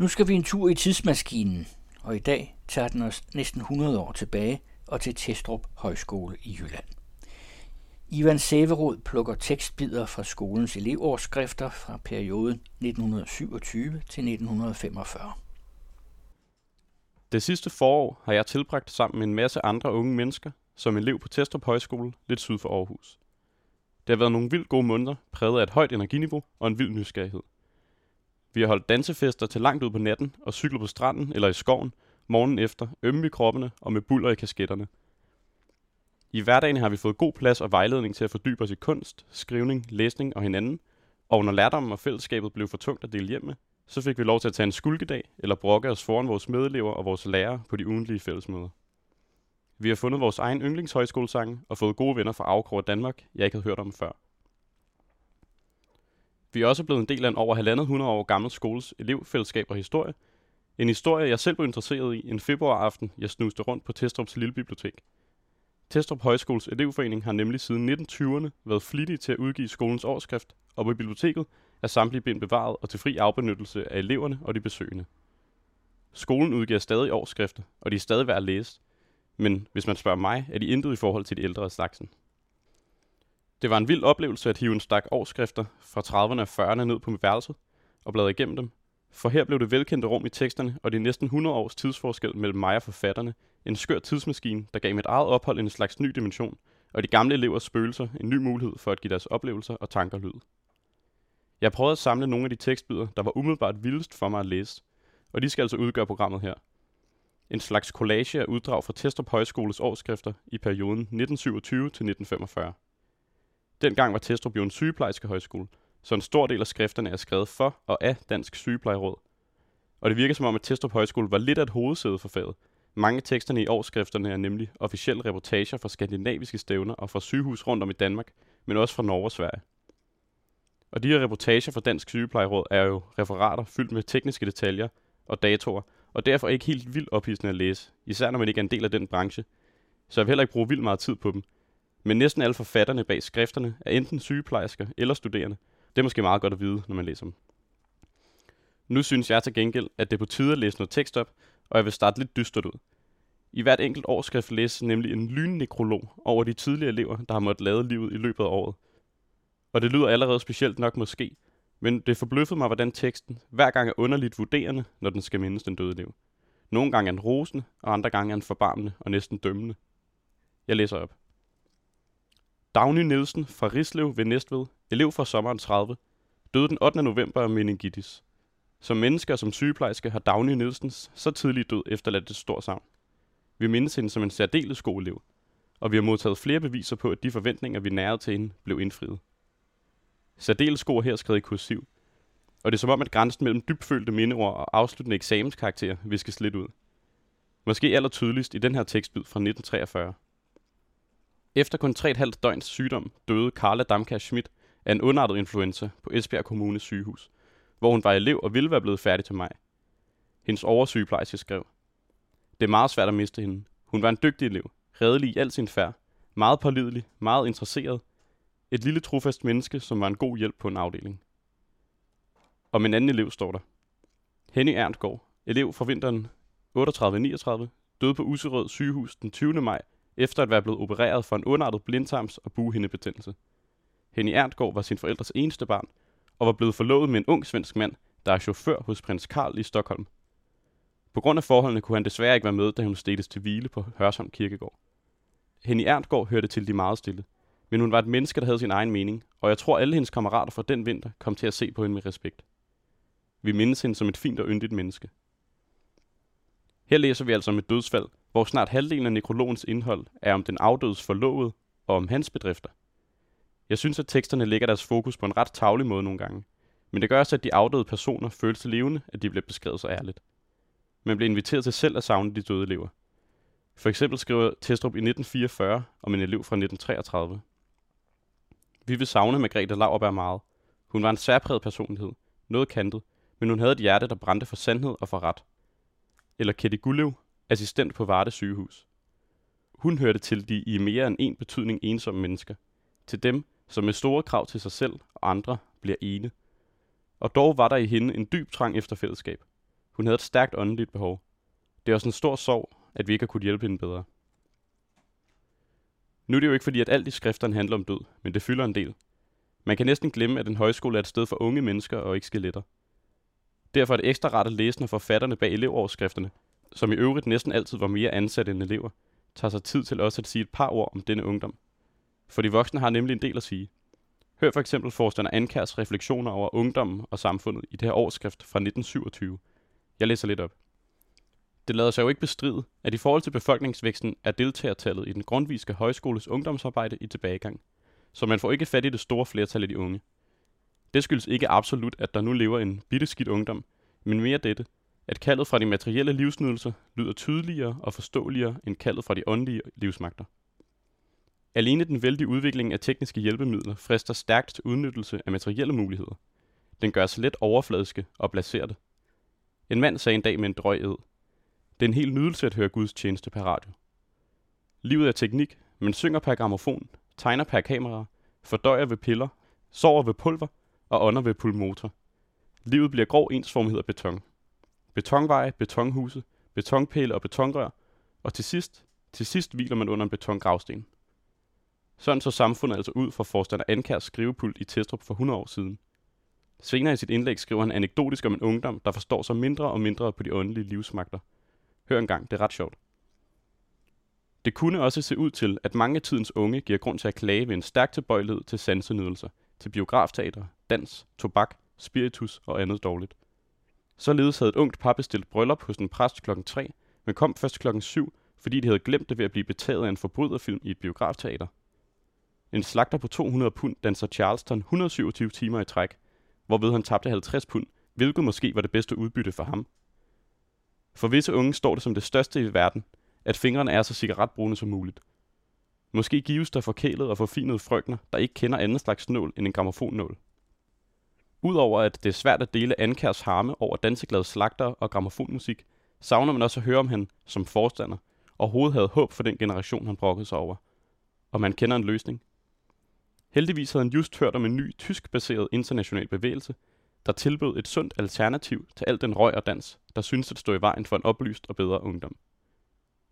Nu skal vi en tur i tidsmaskinen, og i dag tager den os næsten 100 år tilbage og til Testrup Højskole i Jylland. Ivan Severod plukker tekstbider fra skolens elevårsskrifter fra perioden 1927 til 1945. Det sidste forår har jeg tilbragt sammen med en masse andre unge mennesker som elev på Testrup Højskole lidt syd for Aarhus. Det har været nogle vildt gode måneder, præget af et højt energiniveau og en vild nysgerrighed. Vi har holdt dansefester til langt ud på natten og cyklet på stranden eller i skoven, morgen efter, ømme i kroppene og med buller i kasketterne. I hverdagen har vi fået god plads og vejledning til at fordybe os i kunst, skrivning, læsning og hinanden, og når lærdommen og fællesskabet blev for tungt at dele hjem med, så fik vi lov til at tage en skulkedag eller brokke os foran vores medelever og vores lærere på de ugentlige fællesmøder. Vi har fundet vores egen yndlingshøjskolesang og fået gode venner fra Afkrog Danmark, jeg ikke havde hørt om før. Vi er også blevet en del af en over halvandet hundrede år gammel skoles elevfællesskab og historie. En historie, jeg selv blev interesseret i en februaraften, jeg snuste rundt på Testrup's lille bibliotek. Testrup Højskoles elevforening har nemlig siden 1920'erne været flittig til at udgive skolens årskrift, og på biblioteket er samtlige bind bevaret og til fri afbenyttelse af eleverne og de besøgende. Skolen udgiver stadig årsskrifter, og de er stadig værd at læse, men hvis man spørger mig, er de intet i forhold til de ældre af slagsen. Det var en vild oplevelse at hive en stak årsskrifter fra 30'erne og 40'erne ned på mit værelse og bladre igennem dem. For her blev det velkendte rum i teksterne og det næsten 100 års tidsforskel mellem mig og forfatterne en skør tidsmaskine, der gav mit eget ophold en slags ny dimension, og de gamle elevers spøgelser en ny mulighed for at give deres oplevelser og tanker lyd. Jeg prøvede at samle nogle af de tekstbider, der var umiddelbart vildest for mig at læse, og de skal altså udgøre programmet her. En slags collage af uddrag fra Testrup Højskoles årsskrifter i perioden 1927 til 1945. Dengang var Testrup jo en sygeplejerskehøjskole, så en stor del af skrifterne er skrevet for og af Dansk Sygeplejeråd. Og det virker som om, at Testrup Højskole var lidt af et hovedsæde for faget. Mange af teksterne i årsskrifterne er nemlig officielle reportager fra skandinaviske stævner og fra sygehus rundt om i Danmark, men også fra Norge og Sverige. Og de her reportager fra Dansk Sygeplejeråd er jo referater fyldt med tekniske detaljer og datoer, og derfor ikke helt vildt ophidsende at læse, især når man ikke er en del af den branche. Så jeg vil heller ikke bruge vildt meget tid på dem, men næsten alle forfatterne bag skrifterne er enten sygeplejersker eller studerende. Det er måske meget godt at vide, når man læser dem. Nu synes jeg til gengæld, at det er på tide at læse noget tekst op, og jeg vil starte lidt dystert ud. I hvert enkelt årskrift læses nemlig en lynnekrolog over de tidligere elever, der har måttet lade livet i løbet af året. Og det lyder allerede specielt nok måske, men det forbløffede mig, hvordan teksten hver gang er underligt vurderende, når den skal mindes den døde elev. Nogle gange er den rosende, og andre gange er den forbarmende og næsten dømmende. Jeg læser op. Dagny Nielsen fra Rislev ved Næstved, elev fra sommeren 30, døde den 8. november af meningitis. Som mennesker som sygeplejerske har Dagny Nielsens så tidligt død efterladt et stort savn. Vi mindes hende som en særdeles god elev, og vi har modtaget flere beviser på, at de forventninger, vi nærede til hende, blev indfriet. Særdeles god her skrevet i kursiv, og det er som om, at grænsen mellem dybfølte mindeord og afsluttende eksamenskarakterer viskes lidt ud. Måske aller tydeligst i den her tekstbid fra 1943. Efter kun 3,5 døgns sygdom døde Carla Damkær Schmidt af en ondartet influenza på Esbjerg Kommunes sygehus, hvor hun var elev og ville være blevet færdig til maj. Hendes oversygeplejerske skrev, Det er meget svært at miste hende. Hun var en dygtig elev, redelig i al sin færd, meget pålidelig, meget interesseret, et lille trofast menneske, som var en god hjælp på en afdeling. Om en anden elev står der. Henny Ernstgaard, elev fra vinteren 38-39, døde på Userød sygehus den 20. maj efter at være blevet opereret for en underartet blindtarms- og bughindebetændelse. Henny Erntgaard var sin forældres eneste barn, og var blevet forlovet med en ung svensk mand, der er chauffør hos prins Karl i Stockholm. På grund af forholdene kunne han desværre ikke være med, da hun stilles til hvile på Hørsholm Kirkegård. Henny Erntgaard hørte til de meget stille, men hun var et menneske, der havde sin egen mening, og jeg tror alle hendes kammerater fra den vinter kom til at se på hende med respekt. Vi mindes hende som et fint og yndigt menneske. Her læser vi altså om et dødsfald, hvor snart halvdelen af nekrologens indhold er om den afdødes forlovede og om hans bedrifter. Jeg synes, at teksterne lægger deres fokus på en ret tavlig måde nogle gange, men det gør også, at de afdøde personer føles levende, at de bliver beskrevet så ærligt. Man bliver inviteret til selv at savne de døde elever. For eksempel skriver Testrup i 1944 om en elev fra 1933. Vi vil savne Margrethe Lauerberg meget. Hun var en særpræget personlighed, noget kantet, men hun havde et hjerte, der brændte for sandhed og for ret. Eller Ketty Gullev, assistent på Varde sygehus. Hun hørte til de i mere end en betydning ensomme mennesker. Til dem, som med store krav til sig selv og andre bliver ene. Og dog var der i hende en dyb trang efter fællesskab. Hun havde et stærkt åndeligt behov. Det er også en stor sorg, at vi ikke har kunnet hjælpe hende bedre. Nu er det jo ikke fordi, at alt i skrifterne handler om død, men det fylder en del. Man kan næsten glemme, at en højskole er et sted for unge mennesker og ikke skeletter. Derfor er det ekstra rart at læse, når forfatterne bag elevoverskrifterne, som i øvrigt næsten altid var mere ansat end elever, tager sig tid til også at sige et par ord om denne ungdom. For de voksne har nemlig en del at sige. Hør for eksempel forstander Ankærs refleksioner over ungdommen og samfundet i det her årsskrift fra 1927. Jeg læser lidt op. Det lader sig jo ikke bestride, at i forhold til befolkningsvæksten er deltagertallet i den grundviske højskoles ungdomsarbejde i tilbagegang, så man får ikke fat i det store flertal af de unge. Det skyldes ikke absolut, at der nu lever en bitteskidt ungdom, men mere dette, at kaldet fra de materielle livsnydelser lyder tydeligere og forståeligere end kaldet fra de åndelige livsmagter. Alene den vældige udvikling af tekniske hjælpemidler frister stærkt til udnyttelse af materielle muligheder. Den gør os let overfladiske og blaserte. En mand sagde en dag med en drøg ed. Det er en helt nydelse at høre Guds tjeneste per radio. Livet er teknik, men synger per gramofon, tegner per kamera, fordøjer ved piller, sover ved pulver og ånder ved pulmotor. Livet bliver grov ensformighed af beton. Betonveje, betonhuse, betonpæle og betonrør, og til sidst, til sidst hviler man under en betongravsten. Sådan så samfundet altså ud fra forstander Ankærs skrivepult i Testrup for 100 år siden. Senere i sit indlæg skriver han anekdotisk om en ungdom, der forstår sig mindre og mindre på de åndelige livsmagter. Hør engang, det er ret sjovt. Det kunne også se ud til, at mange af tidens unge giver grund til at klage ved en stærk tilbøjelighed til sansenydelser, til biografteater, dans, tobak, spiritus og andet dårligt. Således havde et ungt par bestilt bryllup hos en præst klokken 3, men kom først klokken 7, fordi de havde glemt det ved at blive betaget af en forbryderfilm i et biografteater. En slagter på 200 pund danser Charleston 127 timer i træk, hvorved han tabte 50 pund, hvilket måske var det bedste udbytte for ham. For visse unge står det som det største i verden, at fingrene er så cigaretbrune som muligt. Måske gives der forkælet og forfinede frøkner, der ikke kender anden slags nål end en gramofonnål. Udover at det er svært at dele Ankærs harme over danseglade slagter og gramofonmusik, savner man også at høre om hende som forstander, og hovedet havde håb for den generation, han brokkede sig over. Og man kender en løsning. Heldigvis havde han just hørt om en ny tysk-baseret international bevægelse, der tilbød et sundt alternativ til al den røg og dans, der syntes at stå i vejen for en oplyst og bedre ungdom.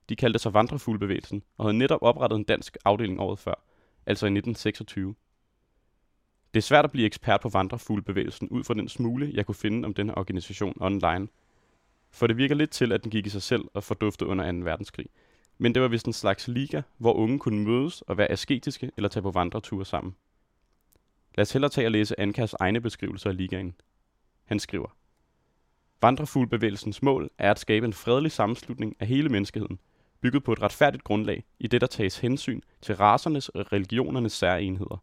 De kaldte sig Vandrefuglebevægelsen og havde netop oprettet en dansk afdeling året før, altså i 1926. Det er svært at blive ekspert på vandrefuglebevægelsen ud fra den smule, jeg kunne finde om denne organisation online. For det virker lidt til, at den gik i sig selv og forduftede under 2. verdenskrig. Men det var vist en slags liga, hvor unge kunne mødes og være asketiske eller tage på vandreture sammen. Lad os hellere tage og læse Ankas egne beskrivelser af ligaen. Han skriver, Vandrefuglebevægelsens mål er at skabe en fredelig sammenslutning af hele menneskeheden, bygget på et retfærdigt grundlag, i det der tages hensyn til rasernes og religionernes særenheder,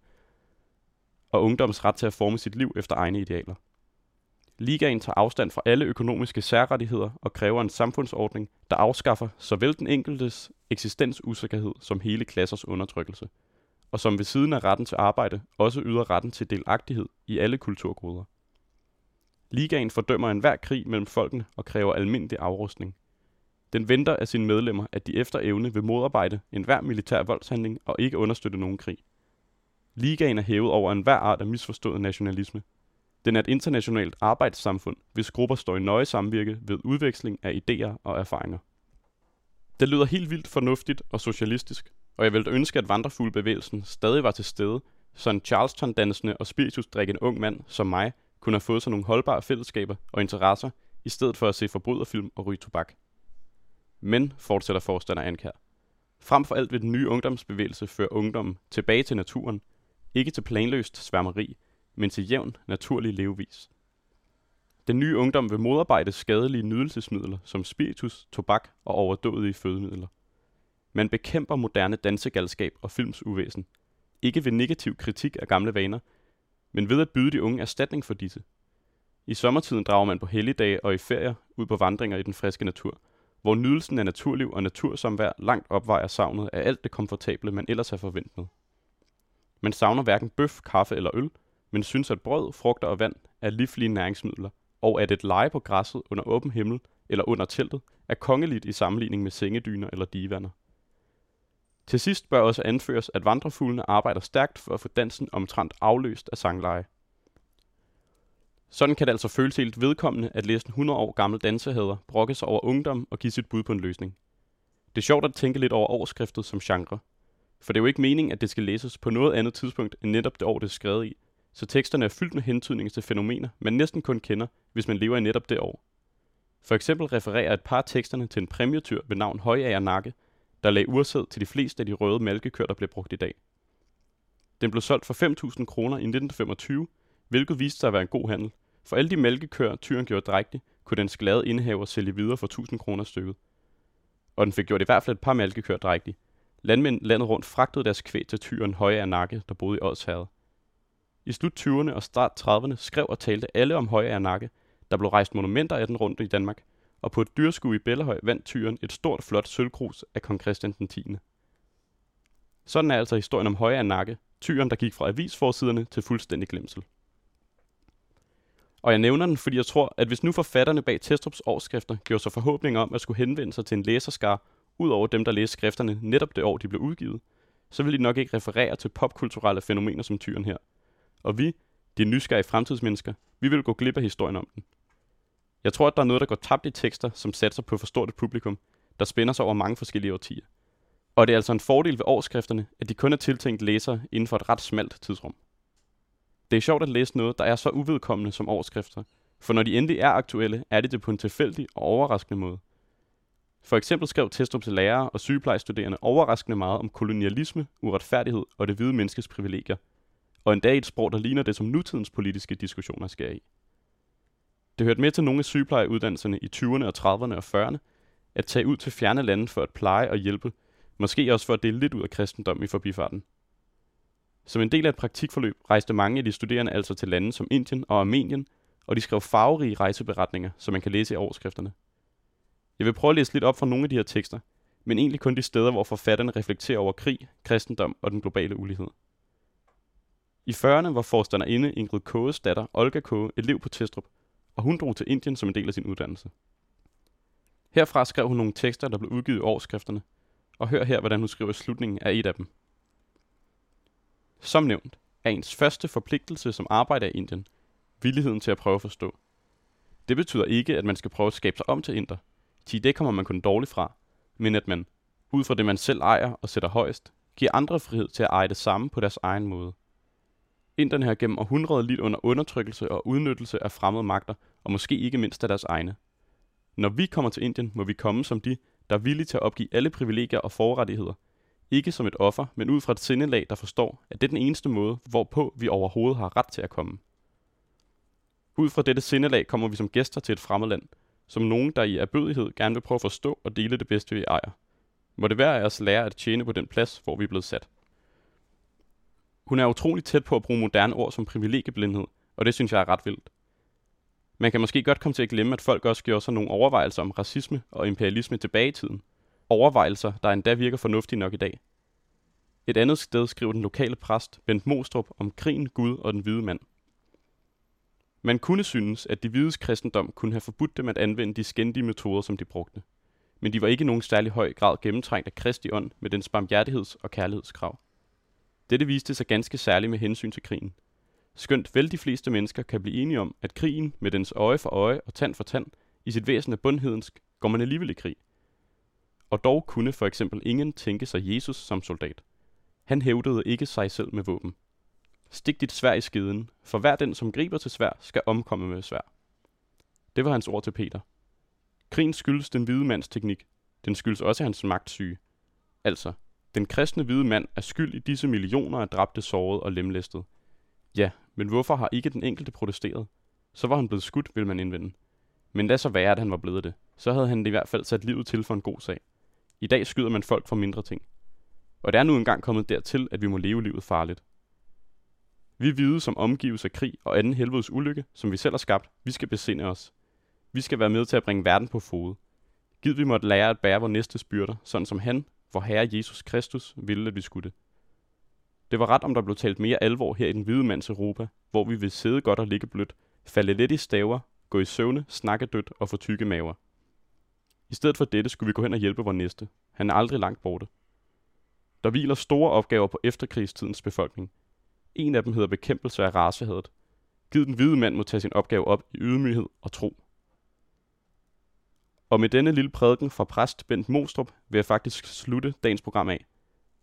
og ungdoms ret til at forme sit liv efter egne idealer. Ligaen tager afstand fra alle økonomiske særrettigheder og kræver en samfundsordning, der afskaffer såvel den enkeltes eksistensusikkerhed som hele klassers undertrykkelse, og som ved siden af retten til arbejde også yder retten til delagtighed i alle kulturgoder. Ligaen fordømmer enhver krig mellem folkene og kræver almindelig afrustning. Den venter af sine medlemmer, at de efter evne vil modarbejde enhver militær voldshandling og ikke understøtte nogen krig. Ligaen er hævet over enhver art af misforstået nationalisme. Den er et internationalt arbejdssamfund, hvis grupper står i nøje samvirke ved udveksling af idéer og erfaringer. Det lyder helt vildt fornuftigt og socialistisk, og jeg ville ønske, at vandrefuglebevægelsen stadig var til stede, så en Charleston-dansende og spiritusdrikkende ung mand som mig kunne have fået sig nogle holdbare fællesskaber og interesser, i stedet for at se forbryderfilm og ryge tobak. Men, fortsætter forstander Ankær, frem for alt vil den nye ungdomsbevægelse føre ungdommen tilbage til naturen, ikke til planløst sværmeri, men til jævn, naturlig levevis. Den nye ungdom vil modarbejde skadelige nydelsesmidler som spiritus, tobak og overdådige fødemidler. Man bekæmper moderne dansegalskab og films uvæsen. Ikke ved negativ kritik af gamle vaner, men ved at byde de unge erstatning for disse. I sommertiden drager man på helligdage og i ferier ud på vandringer i den friske natur, hvor nydelsen af naturliv og natursamvær langt opvejer savnet af alt det komfortable, man ellers har forventet. Man savner hverken bøf, kaffe eller øl, men synes, at brød, frugter og vand er livlige næringsmidler, og at et leje på græsset under åben himmel eller under teltet er kongeligt i sammenligning med sengedyner eller divaner. Til sidst bør også anføres, at vandrefuglene arbejder stærkt for at få dansen omtrent afløst af sangleje. Sådan kan det altså føles helt vedkommende at læse en 100 år gammel dansehader brokke sig over ungdom og give sit bud på en løsning. Det er sjovt at tænke lidt over overskriftet som genre. For det er jo ikke meningen, at det skal læses på noget andet tidspunkt end netop det år, det er skrevet i. Så teksterne er fyldt med hentydninger til fænomener, man næsten kun kender, hvis man lever i netop det år. For eksempel refererer et par teksterne til en præmietyr ved navn Højager Nakke, der lagde ursæd til de fleste af de røde malkekør, der blev brugt i dag. Den blev solgt for 5.000 kroner i 1925, hvilket viste sig at være en god handel. For alle de mælkekør, tyren gjorde drægtig, kunne den glade indehaver sælge videre for 1000 kroner stykket. Og den fik gjort i hvert fald et par mælkekør drægtig. Landmænd landet rundt fragtede deres kvæg til tyren Høje af Nakke, der boede i Odsherred. I slut 20'erne og start 30'erne skrev og talte alle om Høje af Nakke. Der blev rejst monumenter af den rundt i Danmark, og på et dyrskue i Bellehøj vandt tyren et stort flot sølvkrus af kong Christian den 10. Sådan er altså historien om Høje af Nakke, tyren, der gik fra avisforsiderne til fuldstændig glemsel. Og jeg nævner den, fordi jeg tror, at hvis nu forfatterne bag Testrups årskrifter gjorde sig forhåbninger om at skulle henvende sig til en læserskar, ud over dem, der læste skrifterne netop det år, de blev udgivet, så vil de nok ikke referere til popkulturelle fænomener som tyren her. Og vi, de nysgerrige fremtidsmennesker, vi vil gå glip af historien om den. Jeg tror, at der er noget, der går tabt i tekster, som satser på for stort et publikum, der spænder sig over mange forskellige årtier. Og det er altså en fordel ved årskrifterne, at de kun er tiltænkt læsere inden for et ret smalt tidsrum. Det er sjovt at læse noget, der er så uvedkommende som årskrifter, for når de endelig er aktuelle, er det det på en tilfældig og overraskende måde. For eksempel skrev Testrup til lærere og sygeplejestuderende overraskende meget om kolonialisme, uretfærdighed og det hvide menneskes privilegier, og endda i et sprog, der ligner det, som nutidens politiske diskussioner sker i. Det hørte med til nogle af sygeplejeuddannelserne i 20'erne og 30'erne og 40'erne, at tage ud til fjerne lande for at pleje og hjælpe, måske også for at dele lidt ud af kristendom i forbifarten. Som en del af et praktikforløb rejste mange af de studerende altså til lande som Indien og Armenien, og de skrev farverige rejseberetninger, som man kan læse i overskrifterne. Jeg vil prøve at læse lidt op fra nogle af de her tekster, men egentlig kun de steder, hvor forfatterne reflekterer over krig, kristendom og den globale ulighed. I 40'erne var forstanderinde Ingrid Kåges datter, Olga Kåge, elev på Testrup, og hun drog til Indien som en del af sin uddannelse. Herfra skrev hun nogle tekster, der blev udgivet i årskrifterne, og hør her, hvordan hun skriver slutningen af et af dem. Som nævnt er ens første forpligtelse som arbejder i Indien villigheden til at prøve at forstå. Det betyder ikke, at man skal prøve at skabe sig om til inder, til det kommer man kun dårligt fra, men at man, ud fra det man selv ejer og sætter højst, giver andre frihed til at eje det samme på deres egen måde. Inderne har gennem århundreder lidt under undertrykkelse og udnyttelse af fremmede magter, og måske ikke mindst af deres egne. Når vi kommer til Indien, må vi komme som de, der er villige til at opgive alle privilegier og forrettigheder, ikke som et offer, men ud fra et sindelag, der forstår, at det er den eneste måde, hvorpå vi overhovedet har ret til at komme. Ud fra dette sindelag kommer vi som gæster til et fremmed land, som nogen, der i erbødighed gerne vil prøve at forstå og dele det bedste, vi ejer. Må det være af os lære at tjene på den plads, hvor vi er blevet sat. Hun er utrolig tæt på at bruge moderne ord som privilegieblindhed, og det synes jeg er ret vildt. Man kan måske godt komme til at glemme, at folk også gjorde sig nogle overvejelser om racisme og imperialisme tilbage i tiden – overvejelser, der endda virker fornuftige nok i dag. Et andet sted skriver den lokale præst, Bent Mostrup, om krigen, Gud og den hvide mand. Man kunne synes, at de hvides kristendom kunne have forbudt dem at anvende de skændige metoder, som de brugte. Men de var ikke i nogen særlig høj grad gennemtrængt af Kristi ånd med dens barmhjertigheds- og kærlighedskrav. Dette viste sig ganske særligt med hensyn til krigen. Skønt vel de fleste mennesker kan blive enige om, at krigen med dens øje for øje og tand for tand i sit væsen er bundhedensk, går man alligevel i krig og dog kunne for eksempel ingen tænke sig Jesus som soldat. Han hævdede ikke sig selv med våben. Stik dit svær i skeden, for hver den, som griber til svær, skal omkomme med svær. Det var hans ord til Peter. Krigen skyldes den hvide mands teknik. Den skyldes også hans magtsyge. Altså, den kristne hvide mand er skyld i disse millioner af dræbte, sårede og lemlæstede. Ja, men hvorfor har ikke den enkelte protesteret? Så var han blevet skudt, vil man indvende. Men da så være, at han var blevet det. Så havde han i hvert fald sat livet til for en god sag. I dag skyder man folk for mindre ting. Og det er nu engang kommet dertil, at vi må leve livet farligt. Vi hvide, som omgives af krig og anden helvedes ulykke, som vi selv har skabt, vi skal besinde os. Vi skal være med til at bringe verden på fod. Gid vi måtte lære at bære vores næste byrder, sådan som han, vor Herre Jesus Kristus, ville, at vi skulle. Det var ret, om der blev talt mere alvor her i den hvide mands Europa, hvor vi vil sidde godt og ligge blødt, falde let i staver, gå i søvne, snakke dødt og få tykke maver. I stedet for dette skulle vi gå hen og hjælpe vores næste. Han er aldrig langt borte. Der hviler store opgaver på efterkrigstidens befolkning. En af dem hedder bekæmpelse af racehadet. Gid den hvide mand må tage sin opgave op i ydmyghed og tro. Og med denne lille prædiken fra præst Bent Mostrup vil jeg faktisk slutte dagens program af.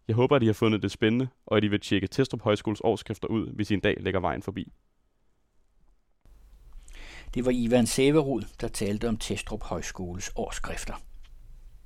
Jeg håber, at I har fundet det spændende, og at I vil tjekke Testrup Højskoles årskrifter ud, hvis I en dag lægger vejen forbi. Det var Ivan Severud, der talte om Testrup Højskoles årskrifter.